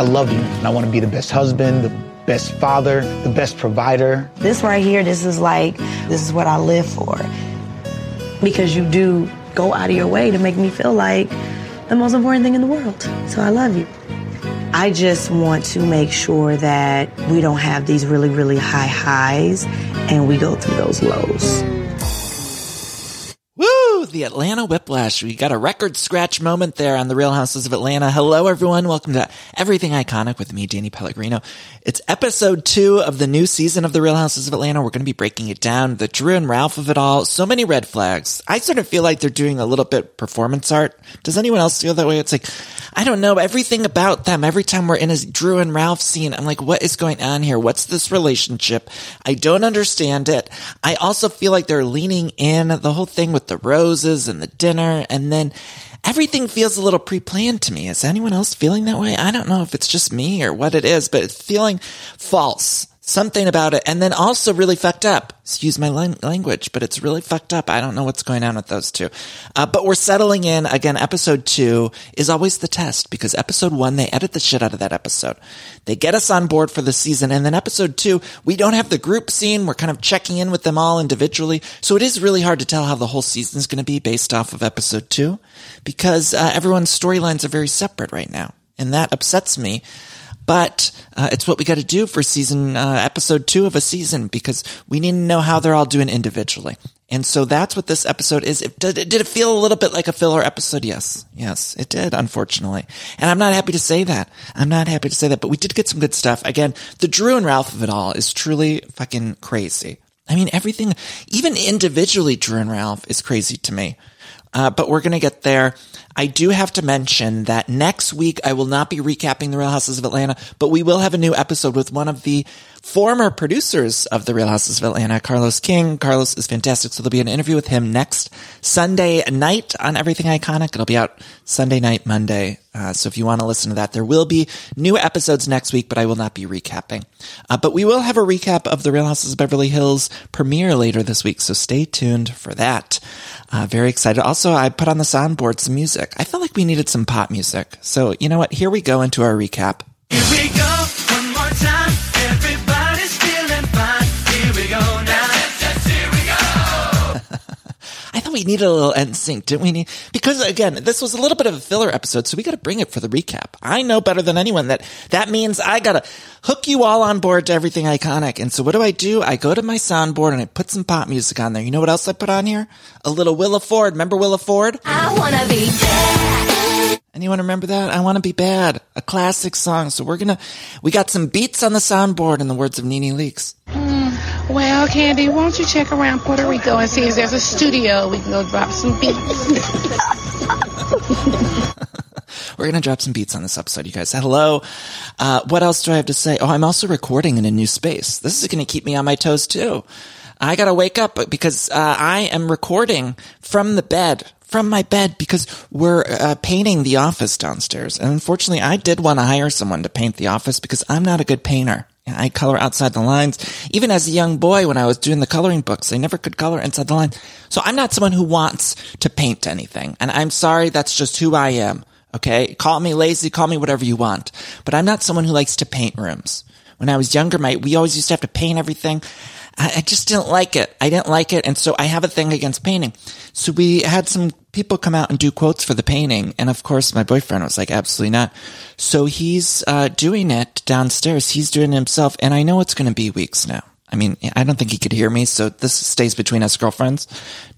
I love you and I want to be the best husband, the best father, the best provider. This right here, this is like, this is what I live for. Because you do go out of your way to make me feel like the most important thing in the world. So I love you. I just want to make sure that we don't have these really, really high highs and we go through those lows the Atlanta Whiplash. We got a record scratch moment there on the Real Housewives of Atlanta. Hello, everyone. Welcome to Everything Iconic with me, Danny Pellegrino. It's episode two of the new season of the Real Housewives of Atlanta. We're going to be breaking it down, the Drew and Ralph of it all. So many red flags. I sort of feel like they're doing a little bit performance art. Does anyone else feel that way? It's like, I don't know, everything about them. Every time we're in a Drew and Ralph scene, I'm like, what is going on here? What's this relationship? I don't understand it. I also feel like they're leaning in the whole thing with the roses and the dinner and then everything feels a little pre-planned to me. Is anyone else feeling that way? I don't know if it's just me or what it is, but it's feeling false something about it. And then also really fucked up. Excuse my language, but it's really fucked up. I don't know what's going on with those two. Uh, but we're settling in. Again, episode two is always the test because episode one, they edit the shit out of that episode. They get us on board for the season. And then episode two, we don't have the group scene. We're kind of checking in with them all individually. So it is really hard to tell how the whole season is going to be based off of episode two because uh, everyone's storylines are very separate right now. And that upsets me but uh, it's what we got to do for season uh, episode two of a season because we need to know how they're all doing individually. And so that's what this episode is. It, did, did it feel a little bit like a filler episode? Yes. Yes, it did, unfortunately. And I'm not happy to say that. I'm not happy to say that, but we did get some good stuff. Again, the Drew and Ralph of it all is truly fucking crazy. I mean, everything, even individually, Drew and Ralph is crazy to me. Uh, but we're going to get there. I do have to mention that next week I will not be recapping the Real Housewives of Atlanta, but we will have a new episode with one of the former producers of the Real Housewives of Atlanta, Carlos King. Carlos is fantastic. So there'll be an interview with him next Sunday night on Everything Iconic. It'll be out Sunday night, Monday. Uh, so if you want to listen to that, there will be new episodes next week, but I will not be recapping. Uh, but we will have a recap of the Real Housewives of Beverly Hills premiere later this week. So stay tuned for that. Uh, very excited. Also, I put on the soundboard some music. I felt like we needed some pop music. So you know what? Here we go into our recap. Here we go. One more time. We needed a little NSYNC, didn't we? Need because again, this was a little bit of a filler episode, so we got to bring it for the recap. I know better than anyone that that means I got to hook you all on board to everything iconic. And so what do I do? I go to my soundboard and I put some pop music on there. You know what else I put on here? A little Willa Ford. Remember Willa Ford? I wanna be bad. Anyone remember that? I want to be bad. A classic song. So we're gonna, we got some beats on the soundboard in the words of NeNe Leakes. Well, Kandi, won't you check around Puerto Rico and see if there's a studio we can go drop some beats? We're going to drop some beats on this episode, you guys. Hello. Uh, what else do I have to say? Oh, I'm also recording in a new space. This is going to keep me on my toes too. I got to wake up because uh, I am recording from the bed, from my bed, because we're uh, painting the office downstairs. And unfortunately, I did want to hire someone to paint the office because I'm not a good painter. I color outside the lines. Even as a young boy, when I was doing the coloring books, I never could color inside the lines. So I'm not someone who wants to paint anything. And I'm sorry, that's just who I am. Okay. Call me lazy, call me whatever you want. But I'm not someone who likes to paint rooms. When I was younger, my, we always used to have to paint everything. I, I just didn't like it. I didn't like it. And so I have a thing against painting. So we had some people come out and do quotes for the painting. And of course, my boyfriend was like, absolutely not. So he's, uh, doing it downstairs. He's doing it himself. And I know it's going to be weeks now. I mean, I don't think he could hear me, so this stays between us girlfriends.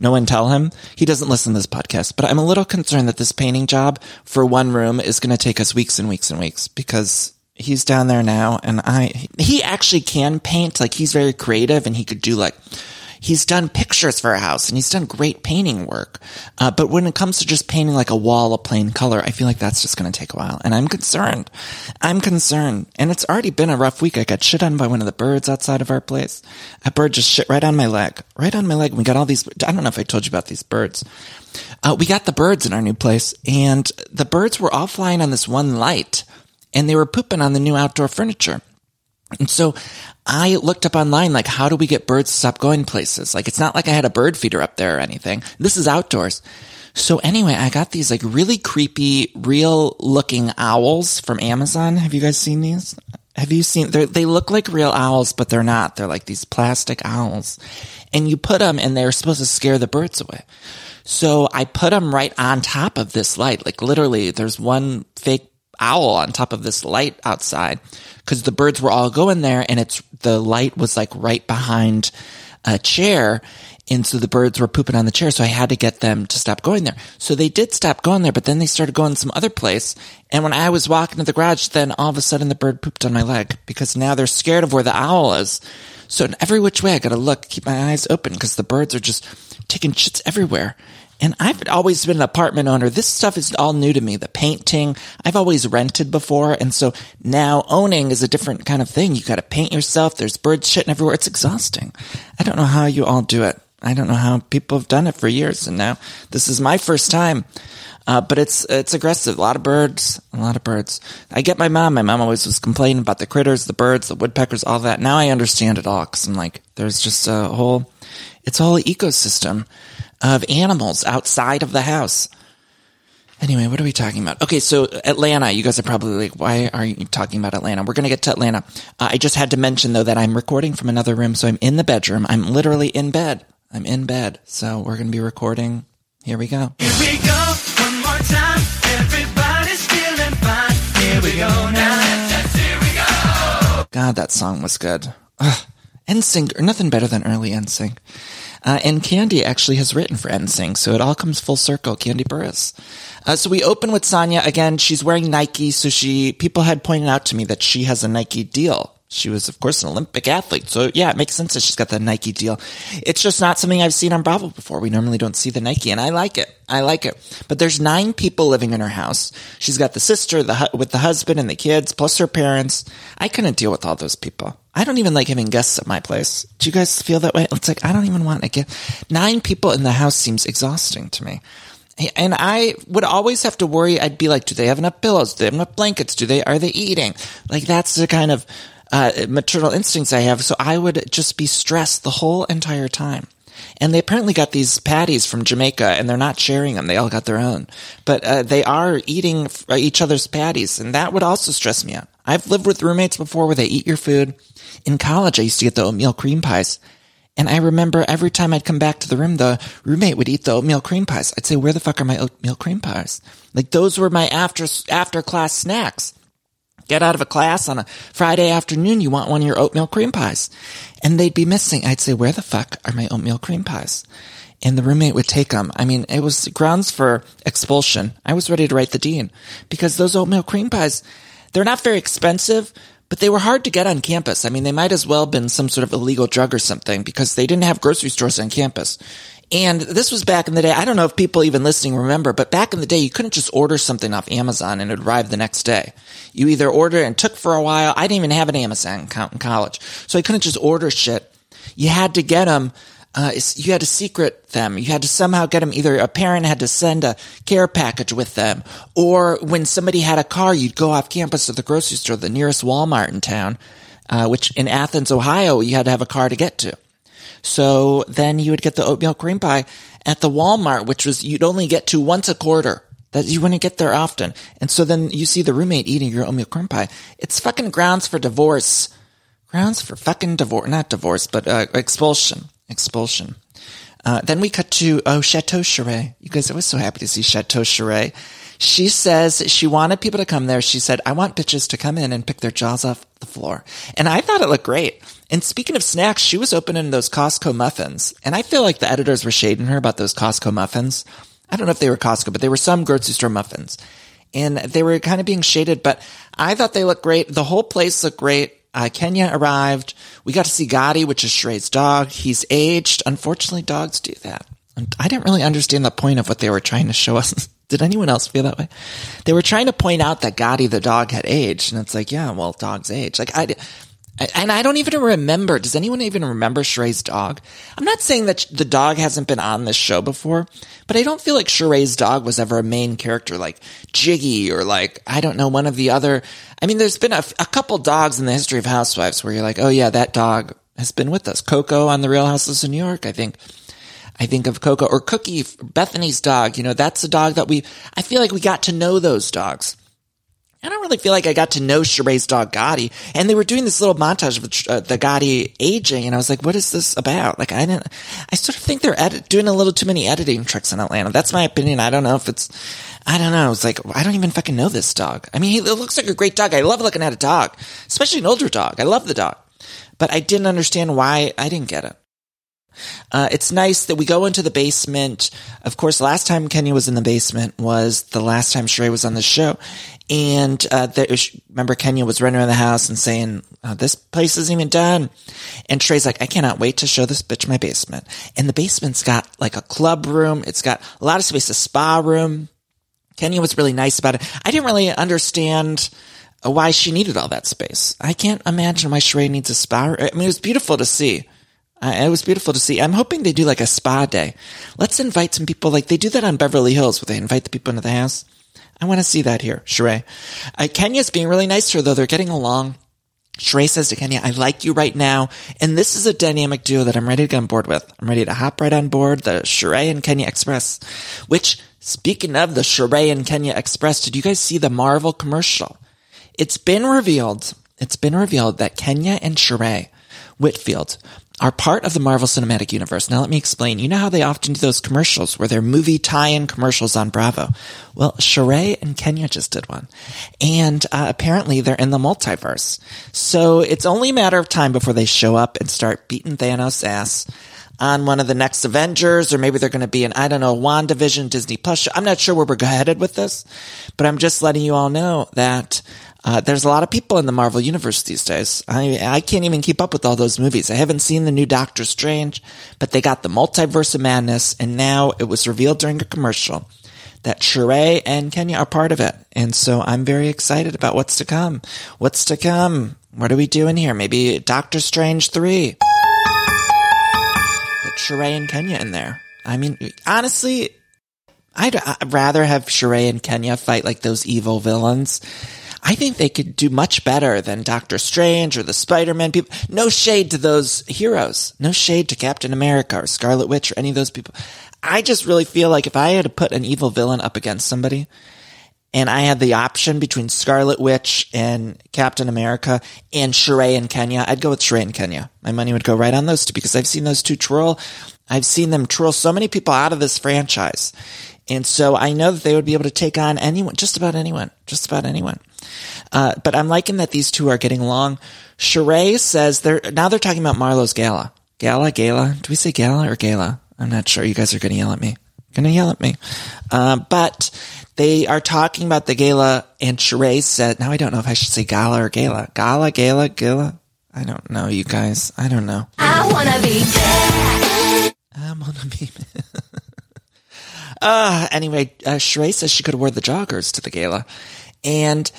No one tell him. He doesn't listen to this podcast, but I'm a little concerned that this painting job for one room is going to take us weeks and weeks and weeks because he's down there now and I, he actually can paint. Like he's very creative and he could do like, he's done pictures for a house and he's done great painting work. Uh, but when it comes to just painting like a wall a plain color, I feel like that's just going to take a while. And I'm concerned. I'm concerned. And it's already been a rough week. I got shit on by one of the birds outside of our place. A bird just shit right on my leg, right on my leg. We got all these, I don't know if I told you about these birds. Uh, we got the birds in our new place and the birds were all flying on this one light and they were pooping on the new outdoor furniture. And so I looked up online, like, how do we get birds to stop going places? Like, it's not like I had a bird feeder up there or anything. This is outdoors. So anyway, I got these like really creepy, real looking owls from Amazon. Have you guys seen these? Have you seen, they look like real owls, but they're not. They're like these plastic owls. And you put them and they're supposed to scare the birds away. So I put them right on top of this light. Like literally, there's one fake owl on top of this light outside because the birds were all going there and it's the light was like right behind a chair. And so the birds were pooping on the chair. So i had to get them to stop going there. So they did stop going there but then they started going some other place. And when i was walking to the garage then all of a sudden the bird pooped on my leg because now they're scared of where the owl is. So in every which way i gotta look keep my eyes open because the birds are just taking shits everywhere and I've always been an apartment owner. This stuff is all new to me. The painting, I've always rented before. And so now owning is a different kind of thing. You got to paint yourself. There's birds shitting everywhere. It's exhausting. I don't know how you all do it. I don't know how people have done it for years. And now this is my first time. Uh, but it's, it's aggressive. A lot of birds, a lot of birds. I get my mom. My mom always was complaining about the critters, the birds, the woodpeckers, all that. Now I understand it all. Cause I'm like, there's just a whole, it's a whole ecosystem of animals outside of the house. Anyway, what are we talking about? Okay, so Atlanta, you guys are probably like, why are you talking about Atlanta? We're going to get to Atlanta. Uh, I just had to mention though that I'm recording from another room, so I'm in the bedroom. I'm literally in bed. I'm in bed. So we're going to be recording. Here we go. Here we go, one more time. Everybody's feeling fine. Here we go now. Here we go. God, that song was good. Ugh. NSYNC, or nothing better than early NSYNC. Uh, and Kandi actually has written for NSYNC, so it all comes full circle. Kandi Burruss. Uh, so we open with Sanya again. She's wearing Nike, so she people had pointed out to me that she has a Nike deal. She was, of course, an Olympic athlete, so yeah, it makes sense that she's got the Nike deal. It's just not something I've seen on Bravo before. We normally don't see the Nike, and I like it. I like it. But there's nine people living in her house. She's got the sister, the hu- with the husband and the kids, plus her parents. I couldn't deal with all those people. I don't even like having guests at my place. Do you guys feel that way? It's like I don't even want a guest. Nine people in the house seems exhausting to me. And I would always have to worry. I'd be like, do they have enough pillows? Do they have enough blankets? Do they, are they eating? Like that's the kind of, uh, maternal instincts I have. So I would just be stressed the whole entire time. And they apparently got these patties from Jamaica and they're not sharing them. They all got their own, but, uh, they are eating uh, each other's patties and that would also stress me out. I've lived with roommates before where they eat your food. In college, I used to get the oatmeal cream pies. And I remember every time I'd come back to the room, the roommate would eat the oatmeal cream pies. I'd say, where the fuck are my oatmeal cream pies? Like those were my after, after class snacks. Get out of a class on a Friday afternoon, you want one of your oatmeal cream pies. And they'd be missing. I'd say, where the fuck are my oatmeal cream pies? And the roommate would take them. I mean, it was grounds for expulsion. I was ready to write the dean because those oatmeal cream pies, they're not very expensive, but they were hard to get on campus. I mean, they might as well have been some sort of illegal drug or something because they didn't have grocery stores on campus. And this was back in the day. I don't know if people even listening remember, but back in the day, you couldn't just order something off Amazon and it would arrive the next day. You either order and took for a while. I didn't even have an Amazon account in college, so I couldn't just order shit. You had to get them. Uh, you had to secret them. You had to somehow get them. Either a parent had to send a care package with them, or when somebody had a car, you'd go off campus to the grocery store, the nearest Walmart in town, uh, which in Athens, Ohio, you had to have a car to get to. So then you would get the oatmeal cream pie at the Walmart, which was you'd only get to once a quarter. that you wouldn't get there often. And so then you see the roommate eating your oatmeal corn pie. It's fucking grounds for divorce. Grounds for fucking divorce, not divorce, but uh, expulsion. Expulsion. Uh, then we cut to, oh, Chateau Sheree. You guys, I was so happy to see Chateau Sheree. She says she wanted people to come there. She said, I want bitches to come in and pick their jaws off the floor. And I thought it looked great. And speaking of snacks, she was opening those Costco muffins. And I feel like the editors were shading her about those Costco muffins. I don't know if they were Costco, but they were some grocery store muffins. And they were kind of being shaded, but I thought they looked great. The whole place looked great. Uh, Kenya arrived. We got to see Gotti, which is Sheree's dog. He's aged. Unfortunately, dogs do that. And I didn't really understand the point of what they were trying to show us. Did anyone else feel that way? They were trying to point out that Gotti, the dog, had aged. And it's like, yeah, well, dogs age. Like, I, and I don't even remember. Does anyone even remember Sheree's dog? I'm not saying that the dog hasn't been on this show before, but I don't feel like Sheree's dog was ever a main character like Giggy or like, I don't know, one of the other. I mean, there's been a, a couple dogs in the history of Housewives where you're like, oh yeah, that dog has been with us. Coco on the Real Housewives of New York, I think. I think of Coco or Cookie, Bethenny's dog. You know, that's a dog that we, I feel like we got to know those dogs. I don't really feel like I got to know Sheree's dog Gotti, and they were doing this little montage of uh, the Gotti aging, and I was like, "What is this about?" Like, I didn't. I sort of think they're edit- doing a little too many editing tricks in Atlanta. That's my opinion. I don't know if it's. I don't know. It's like I don't even fucking know this dog. I mean, he looks like a great dog. I love looking at a dog, especially an older dog. I love the dog, but I didn't understand why I didn't get it. Uh, it's nice that we go into the basement. Of course, last time Kenya was in the basement was the last time Sheree was on the show. And, uh, there, remember Kenya was running around the house and saying, oh, this place isn't even done. And Sheree's like, I cannot wait to show this bitch my basement. And the basement's got like a club room. It's got a lot of space, a spa room. Kenya was really nice about it. I didn't really understand why she needed all that space. I can't imagine why Sheree needs a spa. Room. I mean, it was beautiful to see. Uh, it was beautiful to see. I'm hoping they do like a spa day. Let's invite some people. Like they do that on Beverly Hills, where they invite the people into the house. I want to see that here, Sheree. Uh, Kenya's being really nice to her, though. They're getting along. Sheree says to Kenya, I like you right now. And this is a dynamic duo that I'm ready to get on board with. I'm ready to hop right on board the Sheree and Kenya Express, which, speaking of the Sheree and Kenya Express, did you guys see the Marvel commercial? It's been revealed, it's been revealed that Kenya and Sheree Whitfield are part of the Marvel Cinematic Universe. Now let me explain. You know how they often do those commercials where they're movie tie-in commercials on Bravo? Well, Sheree and Kenya just did one. And uh, apparently they're in the multiverse. So it's only a matter of time before they show up and start beating Thanos' ass on one of the next Avengers, or maybe they're going to be in, I don't know, WandaVision, Disney Plus. show. I'm not sure where we're headed with this, but I'm just letting you all know that uh, there's a lot of people in the Marvel universe these days. I I can't even keep up with all those movies. I haven't seen the new Doctor Strange, but they got the Multiverse of Madness, and now it was revealed during a commercial that Sheree and Kenya are part of it. And so I'm very excited about what's to come. What's to come? What are we doing here? Maybe Doctor Strange 3. Put Sheree and Kenya in there. I mean, honestly, I'd, I'd rather have Sheree and Kenya fight like those evil villains I think they could do much better than Doctor Strange or the Spider-Man people. No shade to those heroes. No shade to Captain America or Scarlet Witch or any of those people. I just really feel like if I had to put an evil villain up against somebody and I had the option between Scarlet Witch and Captain America and Sheree and Kenya, I'd go with Sheree and Kenya. My money would go right on those two because I've seen those two twirl. I've seen them twirl so many people out of this franchise. And so I know that they would be able to take on anyone, just about anyone, just about anyone. Uh, but I'm liking that these two are getting along. Sheree says they're, now they're talking about Marlo's gala. Gala, gala. Do we say gala or gala? I'm not sure. You guys are going to yell at me. Going to yell at me. Uh, but they are talking about the gala and Sheree said, now I don't know if I should say gala or gala. Gala, gala, gala. I don't know, you guys. I don't know. I wanna be bad. I'm gonna be. uh, anyway, uh, Sheree says she could have wore the joggers to the gala. And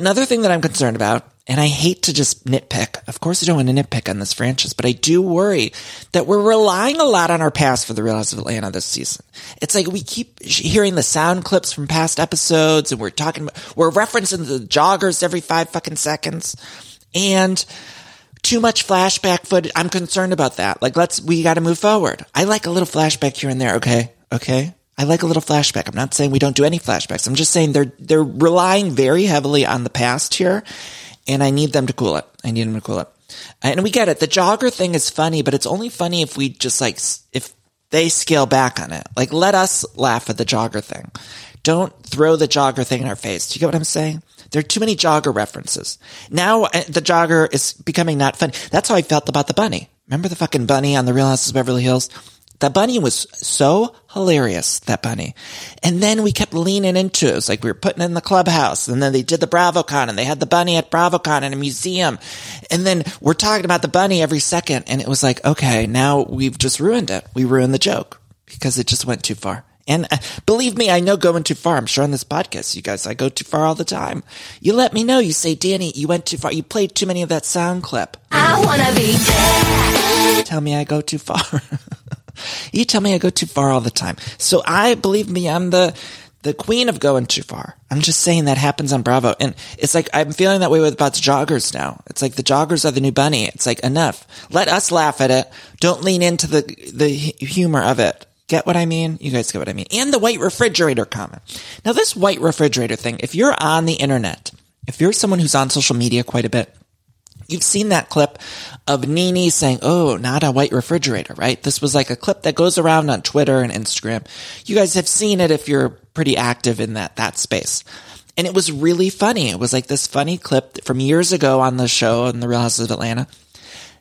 another thing that I'm concerned about, and I hate to just nitpick. Of course, I don't want to nitpick on this franchise, but I do worry that we're relying a lot on our past for the Real House of Atlanta this season. It's like we keep hearing the sound clips from past episodes and we're talking, about, we're referencing the joggers every five fucking seconds and too much flashback footage. I'm concerned about that. Like, let's, we got to move forward. I like a little flashback here and there. Okay. Okay. I like a little flashback. I'm not saying we don't do any flashbacks. I'm just saying they're they're relying very heavily on the past here, and I need them to cool it. I need them to cool it. And we get it. The jogger thing is funny, but it's only funny if we just like if they scale back on it. Like let us laugh at the jogger thing. Don't throw the jogger thing in our face. Do you get what I'm saying? There are too many jogger references. Now uh, the jogger is becoming not funny. That's how I felt about the bunny. Remember the fucking bunny on the Real Housewives of Beverly Hills? That bunny was so hilarious, that bunny. And then we kept leaning into it. It was like we were putting it in the clubhouse and then they did the BravoCon and they had the bunny at BravoCon in a museum. And then we're talking about the bunny every second. And it was like, okay, now we've just ruined it. We ruined the joke because it just went too far. And uh, believe me, I know going too far. I'm sure on this podcast, you guys, I go too far all the time. You let me know. You say, Danny, you went too far. You played too many of that sound clip. I wanna be dead. Tell me I go too far. you tell me I go too far all the time. So I believe me, I'm the the queen of going too far. I'm just saying that happens on Bravo. And it's like I'm feeling that way with about the joggers now. It's like the joggers are the new bunny. It's like enough. Let us laugh at it. Don't lean into the the humor of it. Get what I mean? You guys get what I mean. And the white refrigerator comment. Now this white refrigerator thing, if you're on the internet, if you're someone who's on social media quite a bit, You've seen that clip of Nene saying, Oh, not a white refrigerator, right? This was like a clip that goes around on Twitter and Instagram. You guys have seen it if you're pretty active in that, that space. And it was really funny. It was like this funny clip from years ago on the show in the Real Housewives of Atlanta.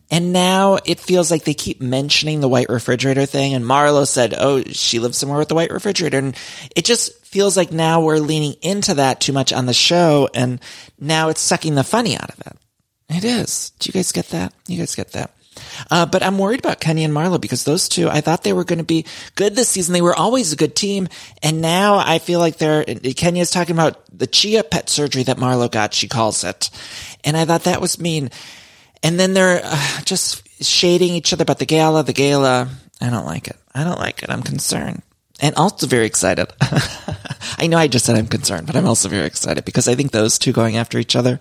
And now it feels like they keep mentioning the white refrigerator thing. And Marlo said, Oh, she lives somewhere with the white refrigerator. And it just feels like now we're leaning into that too much on the show. And now it's sucking the funny out of it. It is. Do you guys get that? You guys get that? Uh, but I'm worried about Kenny and Marlo because those two, I thought they were going to be good this season. They were always a good team. And now I feel like they're, Kenya's talking about the Chia pet surgery that Marlo got, she calls it. And I thought that was mean. And then they're uh, just shading each other about the gala, the gala. I don't like it. I don't like it. I'm concerned. And also very excited. I know I just said I'm concerned, but I'm also very excited because I think those two going after each other,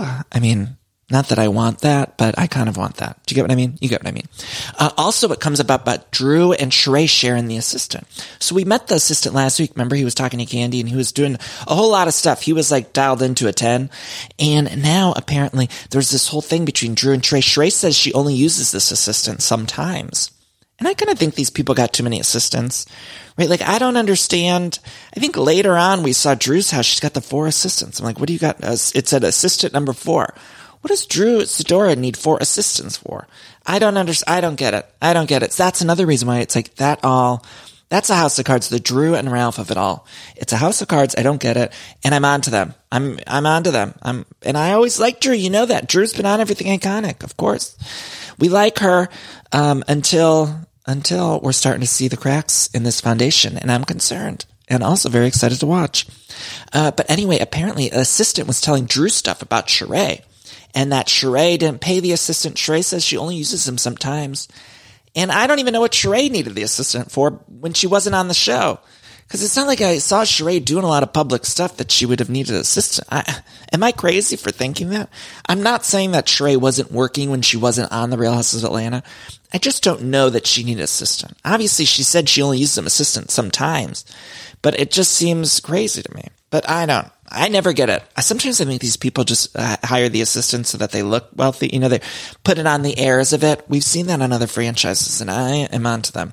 I mean, not that I want that, but I kind of want that. Do you get what I mean? You get what I mean. Uh, also, it comes about about Drew and Sheree sharing the assistant. So we met the assistant last week. Remember, he was talking to Kandi and he was doing a whole lot of stuff. He was like dialed into a 10. And now apparently there's this whole thing between Drew and Sheree. Sheree says she only uses this assistant sometimes. And I kind of think these people got too many assistants, right? Like, I don't understand. I think later on we saw Drew's house. She's got the four assistants. I'm like, what do you got? Uh, It said assistant number four. What does Drew Sidora need four assistants for? I don't understand. I don't get it. I don't get it. That's another reason why it's like that all. That's a house of cards, the Drew and Ralph of it all. It's a house of cards. I don't get it. And I'm on to them. I'm, I'm on to them. I'm, and I always like Drew. You know that. Drew's been on everything iconic, of course. We like her, um, until, until we're starting to see the cracks in this foundation. And I'm concerned and also very excited to watch. Uh, but anyway, apparently an assistant was telling Drew stuff about Sheree and that Sheree didn't pay the assistant. Sheree says she only uses him sometimes. And I don't even know what Sheree needed the assistant for when she wasn't on the show. Cause it's not like I saw Sheree doing a lot of public stuff that she would have needed an assistant. I, am I crazy for thinking that? I'm not saying that Sheree wasn't working when she wasn't on the Real Housewives of Atlanta. I just don't know that she needed an assistant. Obviously she said she only used an assistant sometimes, but it just seems crazy to me. But I don't. I never get it. Sometimes I think these people just uh, hire the assistants so that they look wealthy. You know, they put it on the airs of it. We've seen that on other franchises, and I am onto them.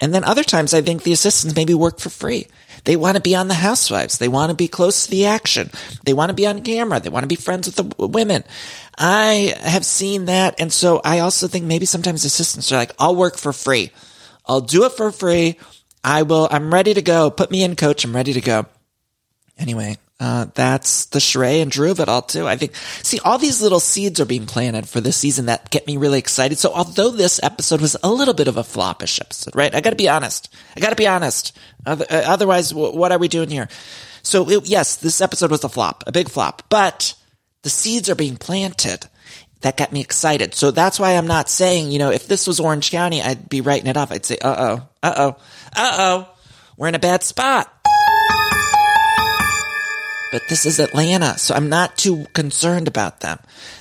And then other times I think the assistants maybe work for free. They want to be on the housewives. They want to be close to the action. They want to be on camera. They want to be friends with the women. I have seen that. And so I also think maybe sometimes assistants are like, I'll work for free. I'll do it for free. I will, I'm ready to go. Put me in coach. I'm ready to go. Anyway, uh, that's the Sheree and Drew of it all too. I think, see, all these little seeds are being planted for this season that get me really excited. So although this episode was a little bit of a floppish episode, right? I gotta be honest. I gotta be honest. Uh, otherwise, what are we doing here? So it, yes, this episode was a flop, a big flop, but the seeds are being planted. That got me excited. So that's why I'm not saying, you know, if this was Orange County, I'd be writing it off. I'd say, uh oh, uh oh, uh oh, we're in a bad spot. But this is Atlanta, so I'm not too concerned about them.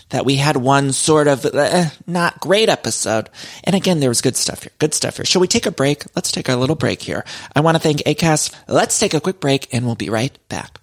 That we had one sort of eh, not great episode. And again, there was good stuff here. Good stuff here. Shall we take a break? Let's take a little break here. I want to thank ACAST. Let's take a quick break and we'll be right back.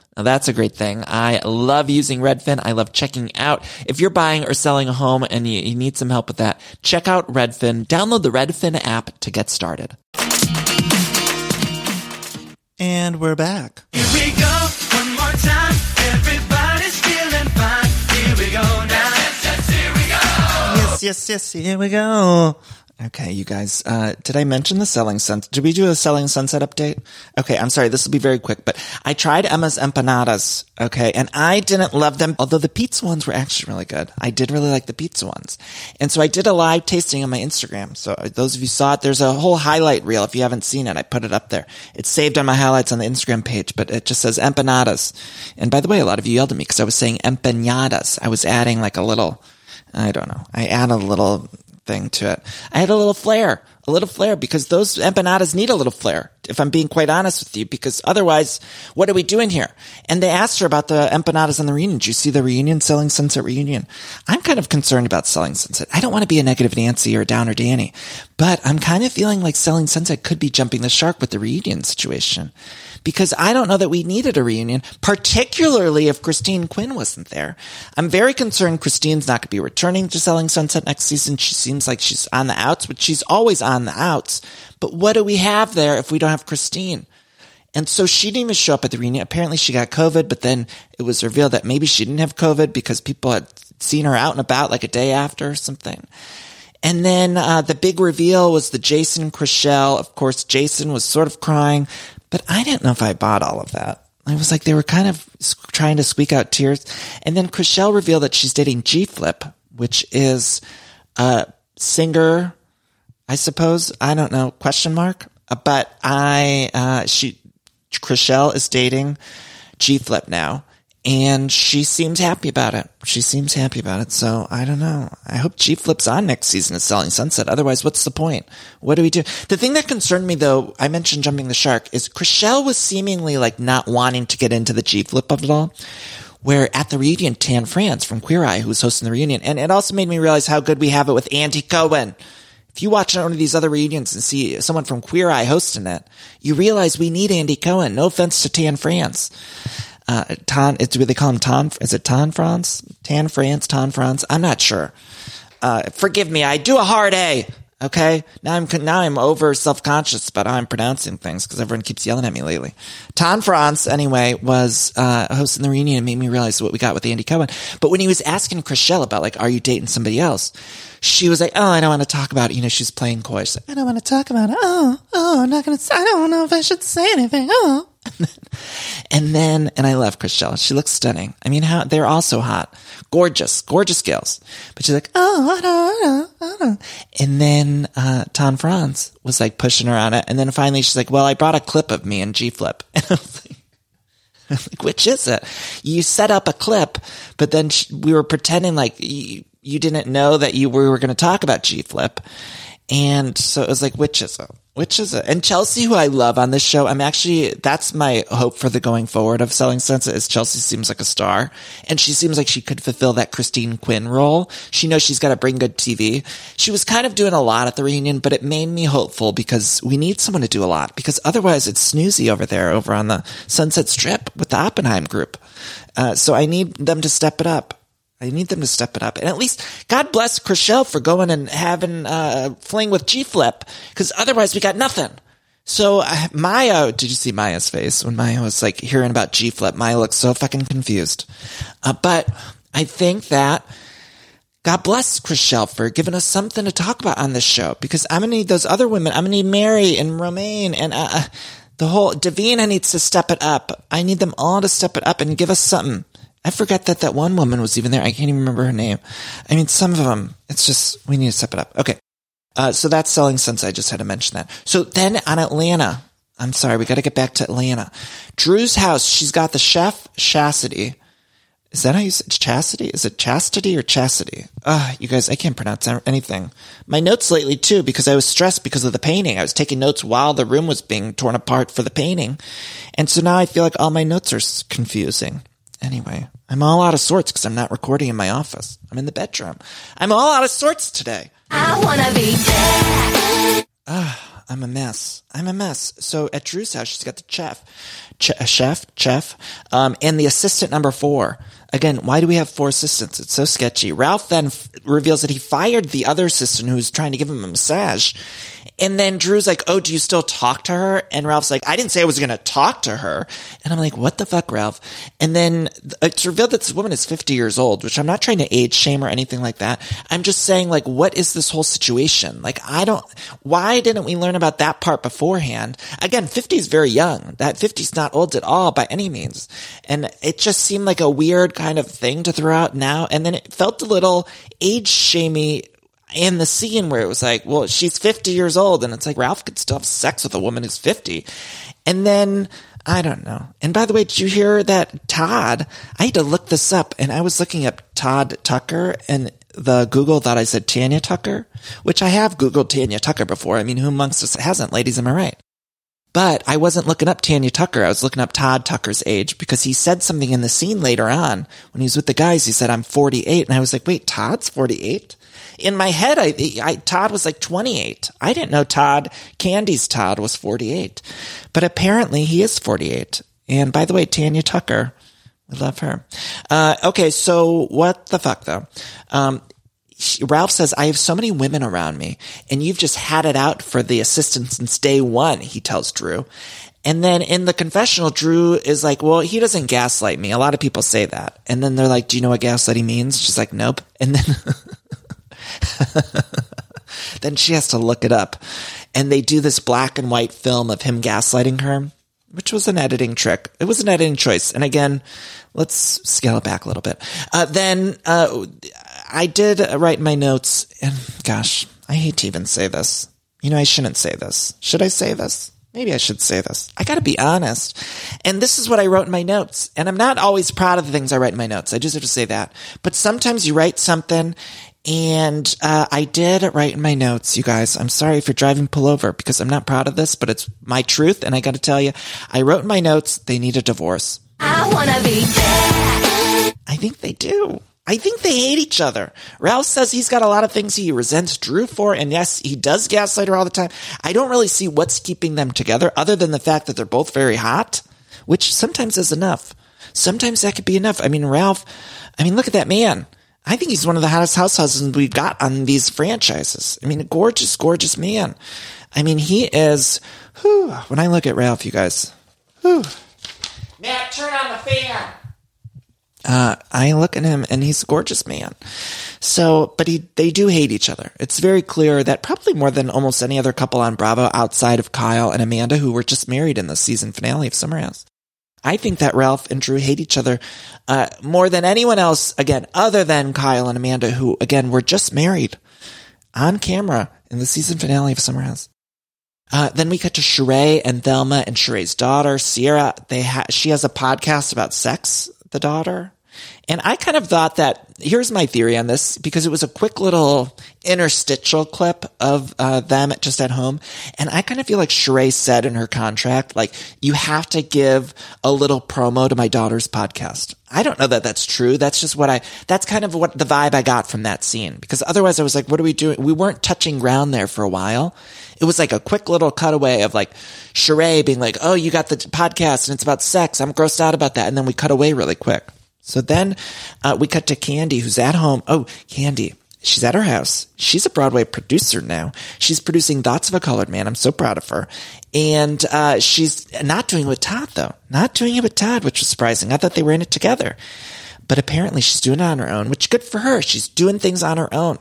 Now that's a great thing. I love using Redfin. I love checking out. If you're buying or selling a home and you, you need some help with that, check out Redfin. Download the Redfin app to get started. And we're back. Here we go, one more time. Everybody's feeling fine. Here we go now. Yes, yes, here we go. Yes, yes, yes. Here we go. Okay, you guys, uh, did I mention the selling sunset? Did we do a selling sunset update? Okay, I'm sorry, this will be very quick, but I tried Emma's empanadas, okay, and I didn't love them, although the pizza ones were actually really good. I did really like the pizza ones. And so I did a live tasting on my Instagram. So those of you saw it, there's a whole highlight reel. If you haven't seen it, I put it up there. It's saved on my highlights on the Instagram page, but it just says empanadas. And by the way, a lot of you yelled at me because I was saying empanadas. I was adding like a little, I don't know. I add a little thing to it. I had a little flair, a little flair because those empanadas need a little flair. If I'm being quite honest with you, because otherwise, what are we doing here? And they asked her about the empanadas and the reunion. Did you see the reunion, Selling Sunset reunion? I'm kind of concerned about Selling Sunset. I don't want to be a negative Nancy or a downer Danny, but I'm kind of feeling like Selling Sunset could be jumping the shark with the reunion situation because I don't know that we needed a reunion, particularly if Christine Quinn wasn't there. I'm very concerned Christine's not going to be returning to Selling Sunset next season. She seems like she's on the outs, but she's always on the outs. But what do we have there if we don't have Christine? And so she didn't even show up at the reunion. Apparently she got COVID, but then it was revealed that maybe she didn't have COVID because people had seen her out and about like a day after or something. And then uh, the big reveal was the Jason Chrishell. Of course, Jason was sort of crying, but I didn't know if I bought all of that. I was like, they were kind of trying to squeak out tears. And then Chrishell revealed that she's dating G Flip, which is a singer, I suppose. I don't know, question mark. Uh, But I, uh, she, Chrishell is dating G Flip now. And she seems happy about it. She seems happy about it. So I don't know. I hope G Flip's on next season of Selling Sunset. Otherwise, what's the point? What do we do? The thing that concerned me though, I mentioned jumping the shark, is Chrishell was seemingly like not wanting to get into the G Flip of it all. Where at the reunion, Tan France from Queer Eye, who was hosting the reunion, and it also made me realize how good we have it with Andy Cohen. If you watch one of these other reunions and see someone from Queer Eye hosting it, you realize we need Andy Cohen. No offense to Tan France. Uh, Tan, it's what they call him Tan, is it Tan France? Tan France, Tan France? I'm not sure. Uh, forgive me. I do a hard A. Okay. Now I'm, now I'm over self-conscious about how I'm pronouncing things because everyone keeps yelling at me lately. Tan France, anyway, was, uh, hosting the reunion and made me realize what we got with Andy Cohen. But when he was asking Chrishell about, like, are you dating somebody else? She was like, oh, I don't want to talk about it. You know, she's playing coy. She's like, I don't want to talk about it. Oh, oh, I'm not going to, I don't know if I should say anything. Oh. And then, and I love Chrishell. She looks stunning. I mean, how they're all so hot, gorgeous, gorgeous girls. But she's like, oh, I don't, I don't, And then uh, Tan France was like pushing her on it. And then finally, she's like, well, I brought a clip of me and G Flip. And I was like, like, which is it? You set up a clip, but then sh- we were pretending like you, you didn't know that you we were going to talk about G Flip. And so it was like, which is it? Which is it? And Chelsea, who I love on this show, I'm actually, that's my hope for the going forward of Selling Sunset is Chelsea seems like a star and she seems like she could fulfill that Christine Quinn role. She knows she's got to bring good TV. She was kind of doing a lot at the reunion, but it made me hopeful because we need someone to do a lot because otherwise it's snoozy over there over on the Sunset Strip with the Oppenheim group. Uh, so I need them to step it up. I need them to step it up. And at least, God bless Chrishell for going and having uh, fling with G Flip, because otherwise we got nothing. So uh, Maya, did you see Maya's face when Maya was like hearing about G Flip? Maya looked so fucking confused. Uh, but I think that God bless Chrishell for giving us something to talk about on this show because I'm gonna need those other women. I'm gonna need Mary and Romain and uh, uh, the whole Davina needs to step it up. I need them all to step it up and give us something. I forget that that one woman was even there. I can't even remember her name. I mean, some of them, it's just, we need to step it up. Okay. Uh, so that's selling sense. I just had to mention that. So then on Atlanta, I'm sorry, we got to get back to Atlanta. Drew's house, she's got the chef Chastity. Is that how you say Chastity? Is it chastity or chastity? Ah, you guys, I can't pronounce anything. My notes lately too, because I was stressed because of the painting. I was taking notes while the room was being torn apart for the painting. And so now I feel like all my notes are confusing. Anyway, I'm all out of sorts because I'm not recording in my office. I'm in the bedroom. I'm all out of sorts today. I wanna be that. I'm a mess. I'm a mess. So at Drew's house, she's got the chef, Ch- chef, chef, um, and the assistant number four. Again, why do we have four assistants? It's so sketchy. Ralph then f- reveals that he fired the other assistant who was trying to give him a massage. And then Drew's like, Oh, do you still talk to her? And Ralph's like, I didn't say I was going to talk to her. And I'm like, What the fuck, Ralph? And then it's revealed that this woman is 50 years old, which I'm not trying to age shame or anything like that. I'm just saying, like, what is this whole situation? Like, I don't, why didn't we learn about that part beforehand? Again, 50 is very young. That 50 is not old at all by any means. And it just seemed like a weird kind of thing to throw out now. And then it felt a little age shamey in the scene where it was like, well, she's 50 years old and it's like Ralph could still have sex with a woman who's 50. And then I don't know. And by the way, did you hear that Todd? I had to look this up and I was looking up Todd Tucker and the Google thought I said Tanya Tucker, which I have Googled Tanya Tucker before. I mean, who amongst us hasn't? Ladies, am I right? But I wasn't looking up Tanya Tucker. I was looking up Todd Tucker's age because he said something in the scene later on when he was with the guys. He said, I'm 48. And I was like, wait, Todd's 48? In my head, I, I, Todd was like 28. I didn't know Todd, Kandi's Todd was 48. But apparently he is 48. And by the way, Tanya Tucker, we love her. Uh, okay. So what the fuck though? Um, Ralph says, I have so many women around me and you've just had it out for the assistant since day one, he tells Drew. And then in the confessional, Drew is like, well, he doesn't gaslight me. A lot of people say that. And then they're like, do you know what gaslighting means? She's like, nope. And then, then she has to look it up. And they do this black and white film of him gaslighting her, which was an editing trick. It was an editing choice. And again, let's scale it back a little bit. Uh, then, uh, I did write my notes, and gosh, I hate to even say this. You know, I shouldn't say this. Should I say this? Maybe I should say this. I gotta be honest. And this is what I wrote in my notes. And I'm not always proud of the things I write in my notes. I just have to say that. But sometimes you write something and, uh, I did write in my notes, you guys. I'm sorry if you're driving pullover because I'm not proud of this, but it's my truth. And I gotta tell you, I wrote in my notes, they need a divorce. I wanna be that. I think they do. I think they hate each other. Ralph says he's got a lot of things he resents Drew for, and yes, he does gaslight her all the time. I don't really see what's keeping them together other than the fact that they're both very hot, which sometimes is enough. Sometimes that could be enough. I mean, Ralph, I mean, look at that man. I think he's one of the hottest house husbands we've got on these franchises. I mean, a gorgeous, gorgeous man. I mean, he is, whew, when I look at Ralph, you guys, whew. Matt, turn on the fan. Uh, I look at him and he's a gorgeous man. So, but he, they do hate each other. It's very clear that probably more than almost any other couple on Bravo outside of Kyle and Amanda, who were just married in the season finale of Summer House. I think that Ralph and Drew hate each other, uh, more than anyone else, again, other than Kyle and Amanda, who, again, were just married on camera in the season finale of Summer House. Uh, then we cut to Sheree and Thelma and Sheree's daughter, Tierra. They ha- she has a podcast about sex, the daughter. And I kind of thought that here's my theory on this because it was a quick little interstitial clip of uh, them just at home. And I kind of feel like Sheree said in her contract, like, you have to give a little promo to my daughter's podcast. I don't know that that's true. That's just what I, that's kind of what the vibe I got from that scene. Because otherwise I was like, what are we doing? We weren't touching ground there for a while. It was like a quick little cutaway of like Sheree being like, oh, you got the podcast and it's about sex. I'm grossed out about that. And then we cut away really quick. So then uh, we cut to Kandi, who's at home. Oh, Kandi. She's at her house. She's a Broadway producer now. She's producing Thoughts of a Colored Man. I'm so proud of her. And uh, she's not doing it with Todd, though. Not doing it with Todd, which was surprising. I thought they were in it together. But apparently she's doing it on her own, which good for her. She's doing things on her own.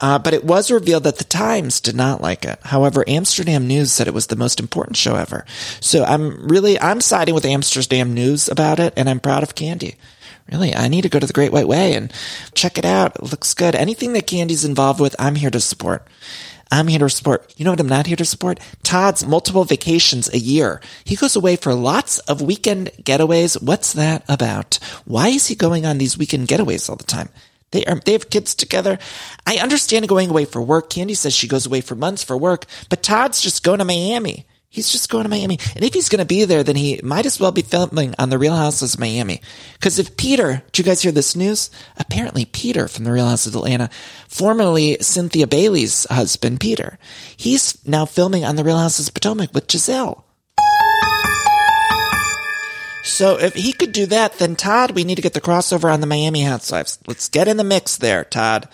Uh, but it was revealed that the Times did not like it. However, Amsterdam News said it was the most important show ever. So I'm really, I'm siding with Amsterdam News about it, and I'm proud of Kandi really, I need to go to the Great White Way and check it out. It looks good. Anything that Kandi's involved with, I'm here to support. I'm here to support. You know what I'm not here to support? Todd's multiple vacations a year. He goes away for lots of weekend getaways. What's that about? Why is he going on these weekend getaways all the time? They are, they have kids together. I understand going away for work. Kandi says she goes away for months for work, but Todd's just going to Miami. He's just going to Miami. And if he's going to be there, then he might as well be filming on The Real Houses of Miami. Because if Peter, did you guys hear this news? Apparently Peter from The Real Houses of Atlanta, formerly Cynthia Bailey's husband, Peter, he's now filming on The Real Houses of Potomac with Gizelle. So if he could do that, then Todd, we need to get the crossover on the Miami Housewives. Let's get in the mix there, Todd.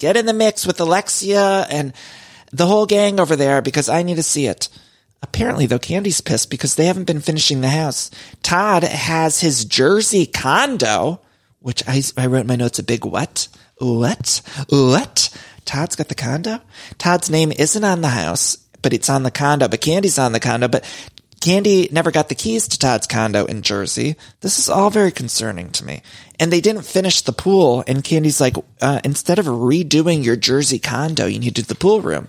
Get in the mix with Alexia and the whole gang over there because I need to see it. Apparently, though, Kandi's pissed because they haven't been finishing the house. Todd has his Jersey condo, which I, I wrote in my notes a big what? What? What? Todd's got the condo? Todd's name isn't on the house, but it's on the condo, but Kandi's on the condo, but Kandi never got the keys to Todd's condo in Jersey. This is all very concerning to me. And they didn't finish the pool, and Kandi's like, uh, instead of redoing your Jersey condo, you need to do the pool room.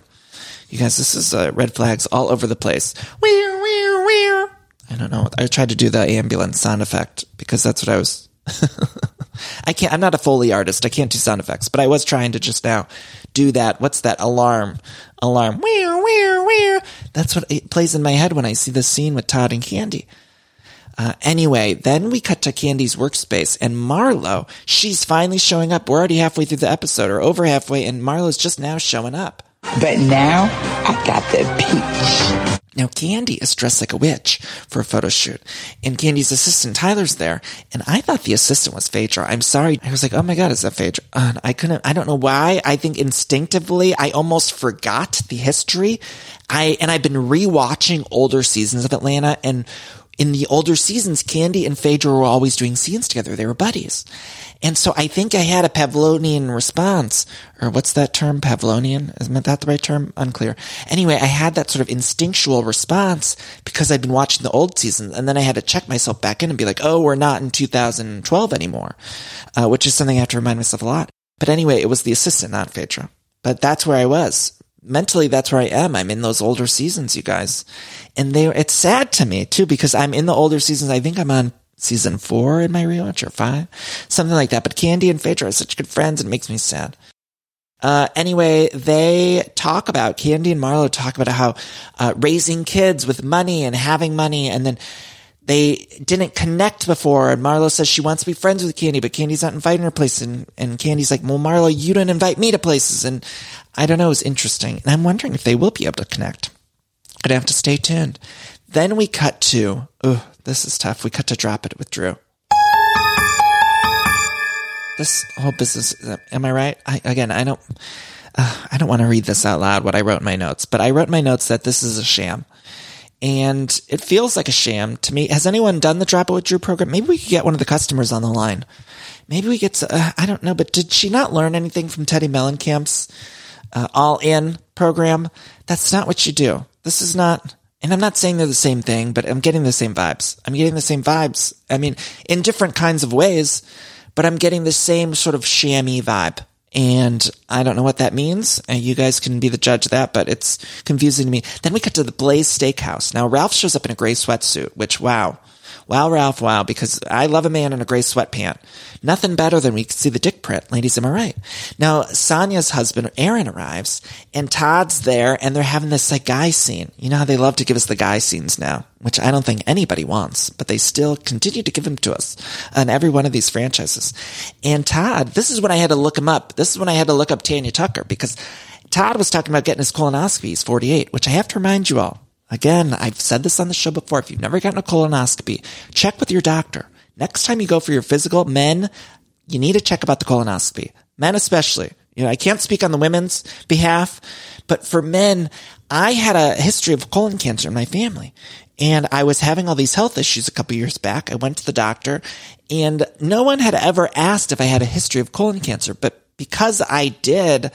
You guys, this is uh, red flags all over the place. Weir, weir, weir. I don't know. I tried to do the ambulance sound effect because that's what I was. I can't, I'm not a Foley artist. I can't do sound effects, but I was trying to just now do that. What's that? Alarm. Alarm. Weir, weir, weir. That's what it plays in my head when I see the scene with Todd and Kandi. Uh, anyway, then we cut to Kandi's workspace and Marlo, she's finally showing up. We're already halfway through the episode or over halfway and Marlo's just now showing up. But now I got the peach. Now, Kandi is dressed like a witch for a photo shoot, and Kandi's assistant Tyler's there. And I thought the assistant was Phaedra. I'm sorry. I was like, oh my God, is that Phaedra? Uh, I couldn't, I don't know why. I think instinctively, I almost forgot the history. I, and I've been rewatching older seasons of Atlanta and in the older seasons, Kandi and Phaedra were always doing scenes together. They were buddies. And so I think I had a Pavlonian response, or what's that term? Pavlonian? Isn't that the right term? Unclear. Anyway, I had that sort of instinctual response because I'd been watching the old seasons, and then I had to check myself back in and be like, oh, we're not in 2012 anymore, uh, which is something I have to remind myself a lot. But anyway, it was the assistant, not Phaedra. But that's where I was mentally that's where I am. I'm in those older seasons, you guys. And they it's sad to me too because I'm in the older seasons. I think I'm on season four in my rewatch or five, something like that. But Kandi and Phaedra are such good friends. It makes me sad. Uh, anyway, they talk about Kandi and Marlo talk about how uh, raising kids with money and having money, and then they didn't connect before. And Marlo says she wants to be friends with Kandi, but Kandi's not inviting her places. And, and Kandi's like, well, Marlo, you didn't invite me to places. And I don't know. It's interesting. And I'm wondering if they will be able to connect. Gonna have to stay tuned. Then we cut to, oh, this is tough. We cut to drop it with Drew. This whole business, am I right? I, again, I don't, uh, I don't want to read this out loud, what I wrote in my notes, but I wrote in my notes that this is a sham. And it feels like a sham to me. Has anyone done the Drop It with Drew program? Maybe we could get one of the customers on the line. Maybe we get uh, I don't know, but did she not learn anything from Teddi Mellencamp's uh, all in program? That's not what you do. This is not, and I'm not saying they're the same thing, but I'm getting the same vibes. I'm getting the same vibes. I mean, in different kinds of ways, but I'm getting the same sort of shammy vibe. And I don't know what that means. Uh, you guys can be the judge of that, but it's confusing to me. Then we cut to the Blaze Steakhouse. Now Ralph shows up in a gray sweatsuit, which wow. Wow, Ralph, wow, because I love a man in a gray sweatpant. Nothing better than we can see the dick print. Ladies, am I right? Now, Sanya's husband, Aaron, arrives, and Todd's there, and they're having this like guy scene. You know how they love to give us the guy scenes now, which I don't think anybody wants, but they still continue to give them to us on every one of these franchises. And Todd, this is when I had to look him up. This is when I had to look up Tanya Tucker because Todd was talking about getting his colonoscopy. He's 48, which I have to remind you all. Again, I've said this on the show before. If you've never gotten a colonoscopy, check with your doctor. Next time you go for your physical, men, you need to check about the colonoscopy. Men especially. You know, I can't speak on the women's behalf, but for men, I had a history of colon cancer in my family. And I was having all these health issues a couple years back. I went to the doctor and no one had ever asked if I had a history of colon cancer, but because I did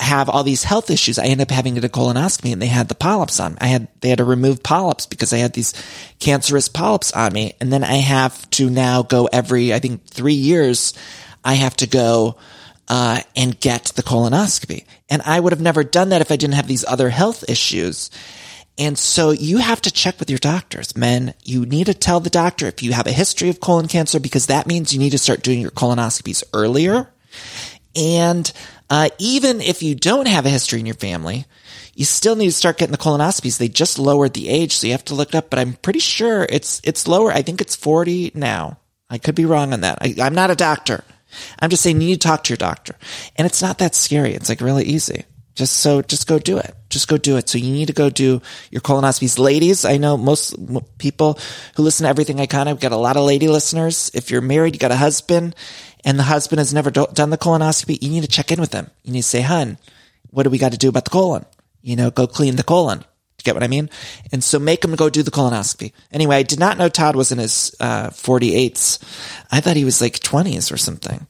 have all these health issues, I ended up having a colonoscopy and they had the polyps on. I had, they had to remove polyps because I had these cancerous polyps on me. And then I have to now go every, I think three years, I have to go, uh, and get the colonoscopy. And I would have never done that if I didn't have these other health issues. And so you have to check with your doctors, men. You need to tell the doctor if you have a history of colon cancer because that means you need to start doing your colonoscopies earlier. And uh, even if you don't have a history in your family, you still need to start getting the colonoscopies. They just lowered the age, so you have to look it up. But I'm pretty sure it's it's lower. I think it's 40 now. I could be wrong on that. I, I'm not a doctor. I'm just saying you need to talk to your doctor, and it's not that scary. It's like really easy. Just so, just go do it. Just go do it. So you need to go do your colonoscopies. Ladies, I know most people who listen to everything iconic, we've got a lot of lady listeners. If you're married, you got a husband and the husband has never do- done the colonoscopy, you need to check in with them. You need to say, hun, what do we got to do about the colon? You know, go clean the colon. You get what I mean? And so make him go do the colonoscopy. Anyway, I did not know Todd was in his, uh, 48s. I thought he was like 20s or something.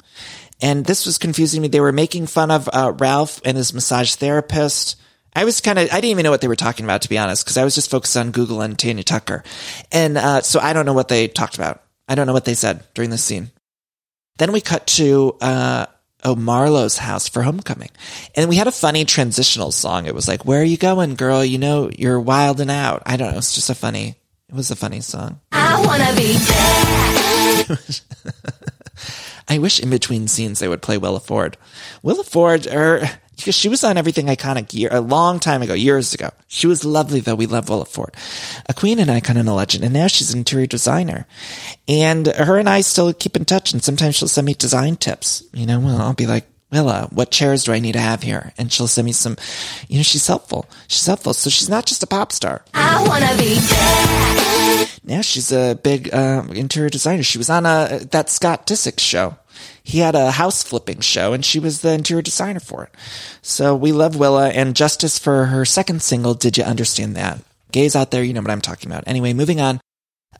And this was confusing me. They were making fun of, uh, Ralph and his massage therapist. I was kind of, I didn't even know what they were talking about, to be honest, because I was just focused on Google and Tanya Tucker. And, uh, so I don't know what they talked about. I don't know what they said during this scene. Then we cut to, uh, oh, Marlo's house for homecoming. And we had a funny transitional song. It was like, where are you going, girl? You know, you're wilding out. I don't know. It's just a funny, it was a funny song. I wanna be there. I wish in between scenes they would play Willa Ford. Willa Ford, or because she was on Everything Iconic year a long time ago, years ago. She was lovely though. We love Willa Ford, a queen, an icon, and a legend. And now she's an interior designer. And her and I still keep in touch. And sometimes she'll send me design tips. You know, well, I'll be like, Willa, what chairs do I need to have here? And she'll send me some, you know, she's helpful. She's helpful. So she's not just a pop star. I wanna be there. Now she's a big uh, interior designer. She was on a that Scott Disick show. He had a house flipping show, and she was the interior designer for it. So we love Willa, and justice for her second single. Did you understand that? Gays out there, you know what I'm talking about. Anyway, moving on.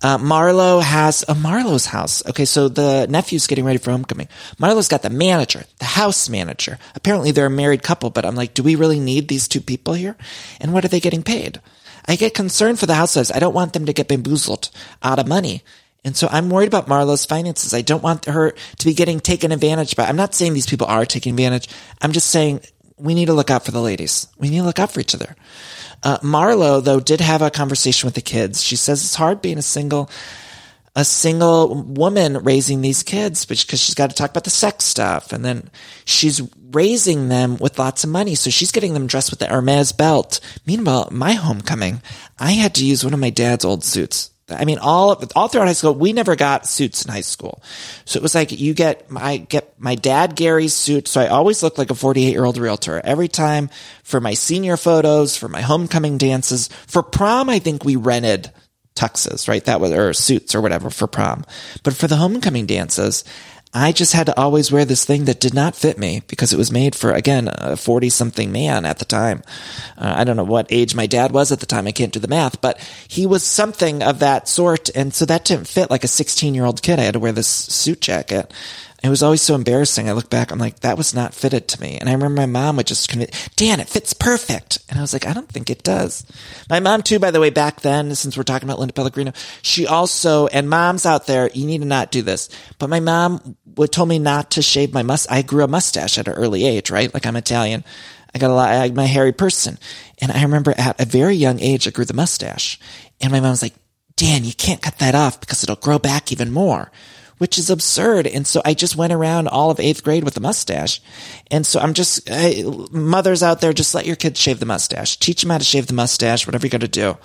Uh, Marlo has a Marlo's house. Okay, so the nephew's getting ready for homecoming. Marlo's got the manager, the house manager. Apparently they're a married couple, but I'm like, do we really need these two people here? And what are they getting paid? I get concerned for the housewives. I don't want them to get bamboozled out of money. And so I'm worried about Marlo's finances. I don't want her to be getting taken advantage by. I'm not saying these people are taking advantage. I'm just saying we need to look out for the ladies. We need to look out for each other. Uh, Marlo, though, did have a conversation with the kids. She says it's hard being a single, a single woman raising these kids because she's got to talk about the sex stuff. And then she's raising them with lots of money. So she's getting them dressed with the Hermes belt. Meanwhile, my homecoming, I had to use one of my dad's old suits. I mean, all all throughout high school, we never got suits in high school. So it was like you get I get my dad Gary's suit. So I always looked like a 48 year old realtor every time for my senior photos, for my homecoming dances, for prom. I think we rented tuxes, right? That was or suits or whatever for prom. But for the homecoming dances, I just had to always wear this thing that did not fit me because it was made for, again, a 40 something man at the time. Uh, I don't know what age my dad was at the time. I can't do the math, but he was something of that sort. And so that didn't fit like a 16 year old kid. I had to wear this suit jacket. It was always so embarrassing. I look back, I'm like, that was not fitted to me. And I remember my mom would just commit, Dan, it fits perfect. And I was like, I don't think it does. My mom too, by the way, back then, since we're talking about Linda Pellegrino, she also, and moms out there, you need to not do this. But my mom would told me not to shave my must. I grew a mustache at an early age, right? Like I'm Italian. I got a lot, I'm a hairy person. And I remember at a very young age, I grew the mustache. And my mom was like, Dan, you can't cut that off because it'll grow back even more, which is absurd. And so I just went around all of eighth grade with a mustache. And so I'm just, mothers out there, just let your kids shave the mustache. Teach them how to shave the mustache, whatever you got to do.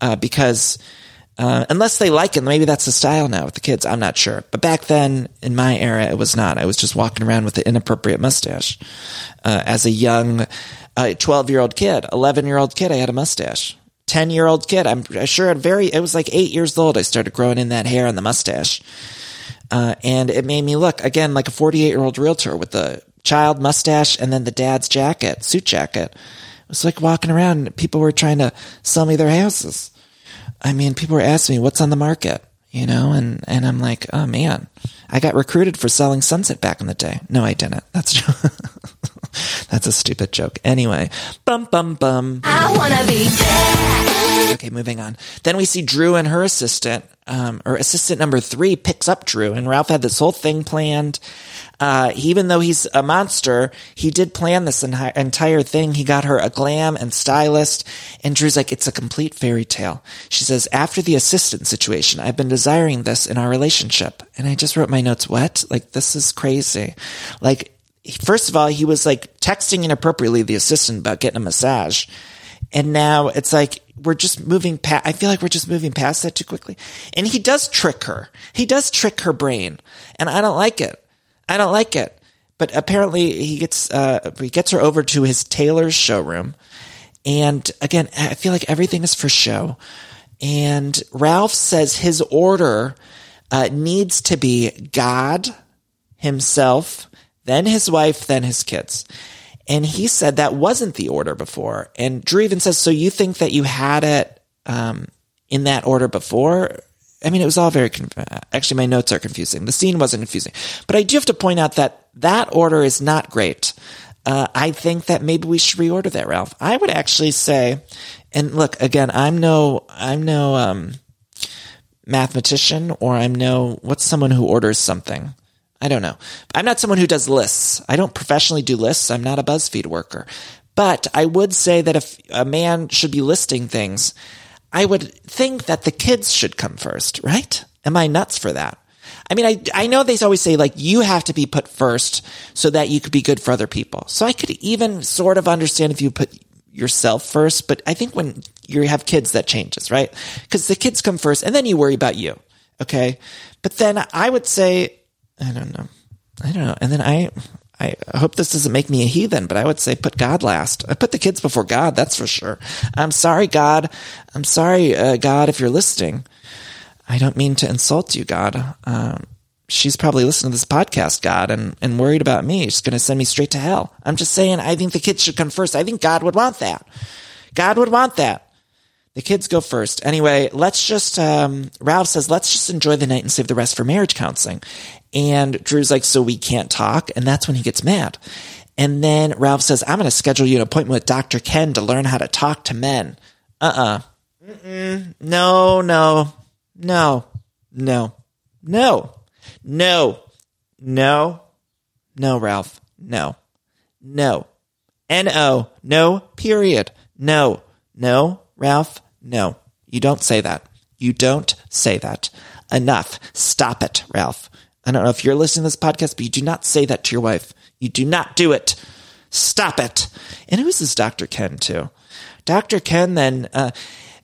Uh, because, uh, unless they like it, maybe that's the style now with the kids. I'm not sure. But back then, in my era, it was not. I was just walking around with an inappropriate mustache. Uh, as a young, uh, 12 year old kid, 11 year old kid, I had a mustache. 10 year old kid, I'm sure very, it was like eight years old. I started growing in that hair and the mustache. Uh, and it made me look again like a 48 year old realtor with the child mustache and then the dad's jacket, suit jacket. It was like walking around people were trying to sell me their houses. I mean, people were asking me what's on the market, you know, and, and I'm like, oh man, I got recruited for selling Sunset back in the day. No, I didn't. That's that's a stupid joke. Anyway, bum bum bum. I wanna be that. Okay, moving on. Then we see Drew and her assistant, um, or assistant number three picks up Drew, and Ralph had this whole thing planned. Uh, even though he's a monster, he did plan this en- entire thing. He got her a glam and stylist, and Drew's like, it's a complete fairy tale. She says, after the assistant situation, I've been desiring this in our relationship. And I just wrote my notes, what? Like, this is crazy. Like, first of all, he was like texting inappropriately the assistant about getting a massage. And now it's like we're just moving past. I feel like we're just moving past that too quickly. And he does trick her. He does trick her brain, and I don't like it. I don't like it. But apparently, he gets uh, he gets her over to his tailor's showroom, and again, I feel like everything is for show. And Ralph says his order uh, needs to be God himself, then his wife, then his kids. And he said that wasn't the order before. And Drew even says, so you think that you had it um, in that order before? I mean, it was all very, conf- actually, my notes are confusing. The scene wasn't confusing. But I do have to point out that that order is not great. Uh, I think that maybe we should reorder that, Ralph. I would actually say, and look, again, I'm no, I'm no, um, mathematician or I'm no, what's someone who orders something? I don't know. I'm not someone who does lists. I don't professionally do lists. I'm not a BuzzFeed worker. But I would say that if a man should be listing things, I would think that the kids should come first, right? Am I nuts for that? I mean, I, I know they always say like you have to be put first so that you could be good for other people. So I could even sort of understand if you put yourself first, but I think when you have kids, that changes, right? Because the kids come first and then you worry about you. Okay. But then I would say, I don't know. I don't know. And then I, I hope this doesn't make me a heathen, but I would say put God last. I put the kids before God. That's for sure. I'm sorry, God. I'm sorry, uh, God, if you're listening. I don't mean to insult you, God. Um, she's probably listening to this podcast, God, and, and worried about me. She's going to send me straight to hell. I'm just saying, I think the kids should come first. I think God would want that. God would want that. The kids go first. Anyway, let's just, um, Ralph says, let's just enjoy the night and save the rest for marriage counseling. And Drew's like, so we can't talk. And that's when he gets mad. And then Ralph says, I'm going to schedule you an appointment with Dr. Ken to learn how to talk to men. Uh uh No, no, no, no, no, no, no, no, Ralph. No, no. N O. No, period. No, no, Ralph. No. You don't say that. You don't say that. Enough. Stop it, Ralph. I don't know if you're listening to this podcast, but you do not say that to your wife. You do not do it. Stop it. And who's this Dr. Ken too? Dr. Ken then, uh,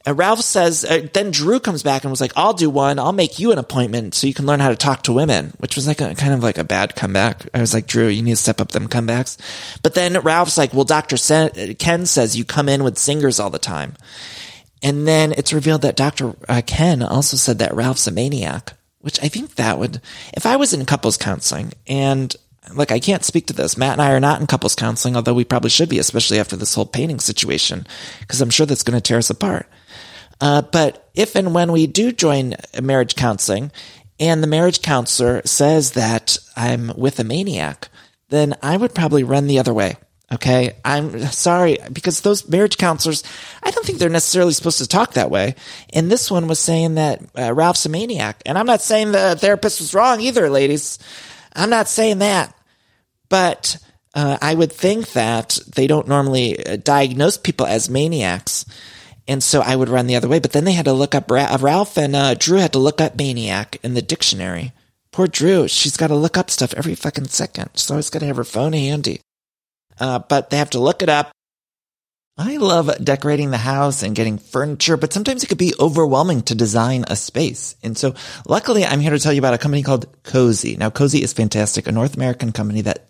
uh, Ralph says, uh, then Drew comes back and was like, I'll do one. I'll make you an appointment so you can learn how to talk to women, which was like a kind of like a bad comeback. I was like, Drew, you need to step up them comebacks. But then Ralph's like, well, Dr. Sen- Ken says you come in with singers all the time. And then it's revealed that Dr. Uh, Ken also said that Ralph's a maniac, which I think that would, if I was in couples counseling and like I can't speak to this. Matt and I are not in couples counseling, although we probably should be, especially after this whole painting situation, because I'm sure that's going to tear us apart. Uh, but if and when we do join marriage counseling and the marriage counselor says that I'm with a maniac, then I would probably run the other way. Okay. I'm sorry because those marriage counselors, I don't think they're necessarily supposed to talk that way. And this one was saying that uh, Ralph's a maniac. And I'm not saying the therapist was wrong either, ladies. I'm not saying that. But uh, I would think that they don't normally uh, diagnose people as maniacs. And so I would run the other way. But then they had to look up, Ra- Ralph and uh, Drew had to look up maniac in the dictionary. Poor Drew, she's got to look up stuff every fucking second. She's always got to have her phone handy. Uh, but they have to look it up. I love decorating the house and getting furniture, but sometimes it could be overwhelming to design a space. And so luckily I'm here to tell you about a company called Cozey. Now Cozey is fantastic, a North American company that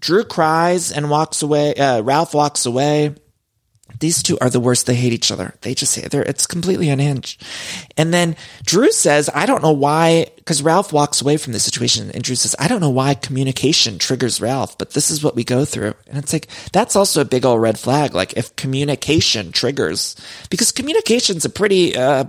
Drew cries and walks away. Uh, Ralph walks away. These two are the worst. They hate each other. They just they're it's completely unhinged. And then Drew says, "I don't know why," because Ralph walks away from the situation, and Drew says, "I don't know why communication triggers Ralph, but this is what we go through." And it's like that's also a big old red flag. Like if communication triggers, because communication's a pretty uh,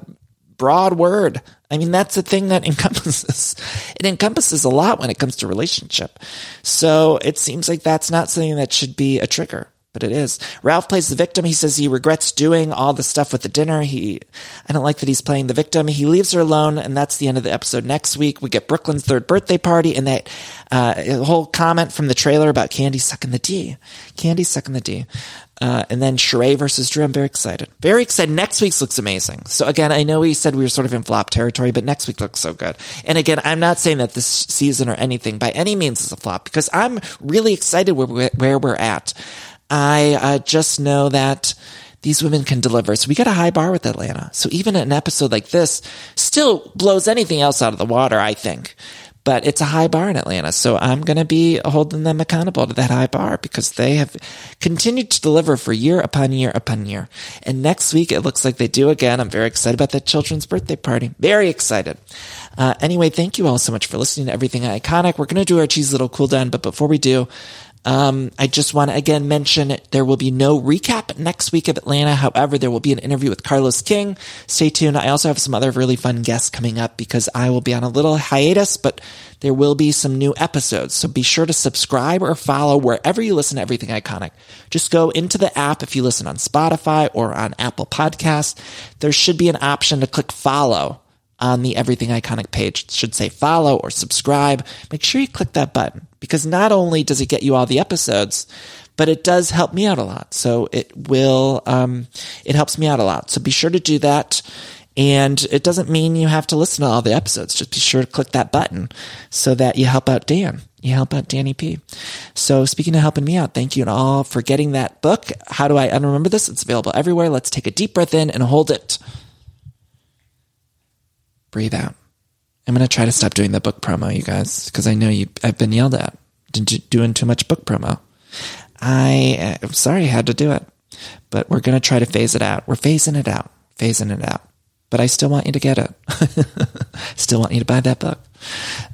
broad word. I mean, that's a thing that encompasses. It encompasses a lot when it comes to relationship. So it seems like that's not something that should be a trigger, but it is. Ralph plays the victim. He says he regrets doing all the stuff with the dinner. He, I don't like that he's playing the victim. He leaves her alone, and that's the end of the episode. Next week, we get Brooklyn's third birthday party, and that uh, whole comment from the trailer about Kandi sucking the D. Kandi sucking the D. Uh, and then Sheree versus Drew. I'm very excited. Very excited. Next week's looks amazing. So again, I know we said we were sort of in flop territory, but next week looks so good. And again, I'm not saying that this season or anything by any means is a flop because I'm really excited where, where we're at. I uh, just know that these women can deliver. So we got a high bar with Atlanta. So even an episode like this still blows anything else out of the water, I think. But it's a high bar in Atlanta. So I'm going to be holding them accountable to that high bar because they have continued to deliver for year upon year upon year. And next week, it looks like they do again. I'm very excited about that children's birthday party. Very excited. Uh, anyway, thank you all so much for listening to Everything Iconic. We're going to do our cheesy little cool down. But before we do, um, I just want to again mention there will be no recap next week of Atlanta. However, there will be an interview with Carlos King. Stay tuned. I also have some other really fun guests coming up because I will be on a little hiatus, but there will be some new episodes. So be sure to subscribe or follow wherever you listen to Everything Iconic. Just go into the app if you listen on Spotify or on Apple Podcasts. There should be an option to click follow on the Everything Iconic page. It should say follow or subscribe. Make sure you click that button because not only does it get you all the episodes, but it does help me out a lot. So it will, um, it helps me out a lot. So be sure to do that. And it doesn't mean you have to listen to all the episodes. Just be sure to click that button so that you help out Dan. You help out Danny P. So speaking of helping me out, thank you and all for getting that book. How do I unremember this? It's available everywhere. Let's take a deep breath in and hold it. Breathe out. I'm going to try to stop doing the book promo, you guys, because I know you, I've been yelled at doing too much book promo. I, I'm sorry I had to do it, but we're going to try to phase it out. We're phasing it out, phasing it out. But I still want you to get it. still want you to buy that book.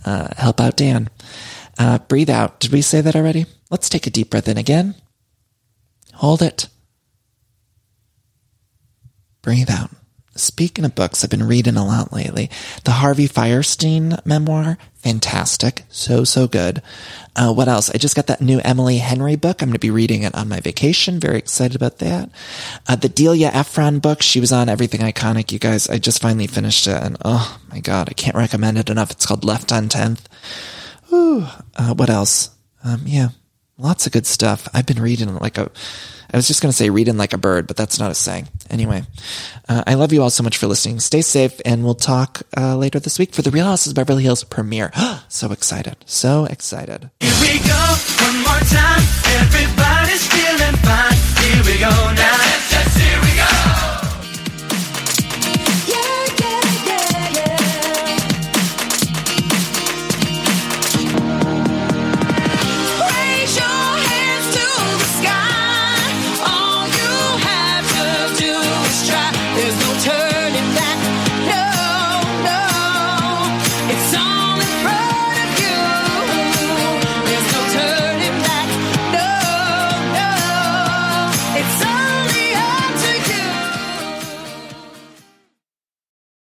Uh, help out Dan. Uh, breathe out. Did we say that already? Let's take a deep breath in again. Hold it. Breathe out. Speaking of books, I've been reading a lot lately. The Harvey Fierstein memoir, fantastic. So, so good. Uh, what else? I just got that new Emily Henry book. I'm going to be reading it on my vacation. Very excited about that. Uh, the Delia Ephron book. She was on Everything Iconic. You guys, I just finally finished it and oh my God, I can't recommend it enough. It's called Left on 10th. Ooh, uh, what else? Um, yeah, Lots of good stuff. I've been reading like a, I was just going to say reading like a bird, but that's not a saying. Anyway, uh, I love you all so much for listening. Stay safe and we'll talk uh, later this week for the Real Houses of Beverly Hills premiere. so excited. So excited. Here we go, one more time. Everybody's feeling fine. Here we go now.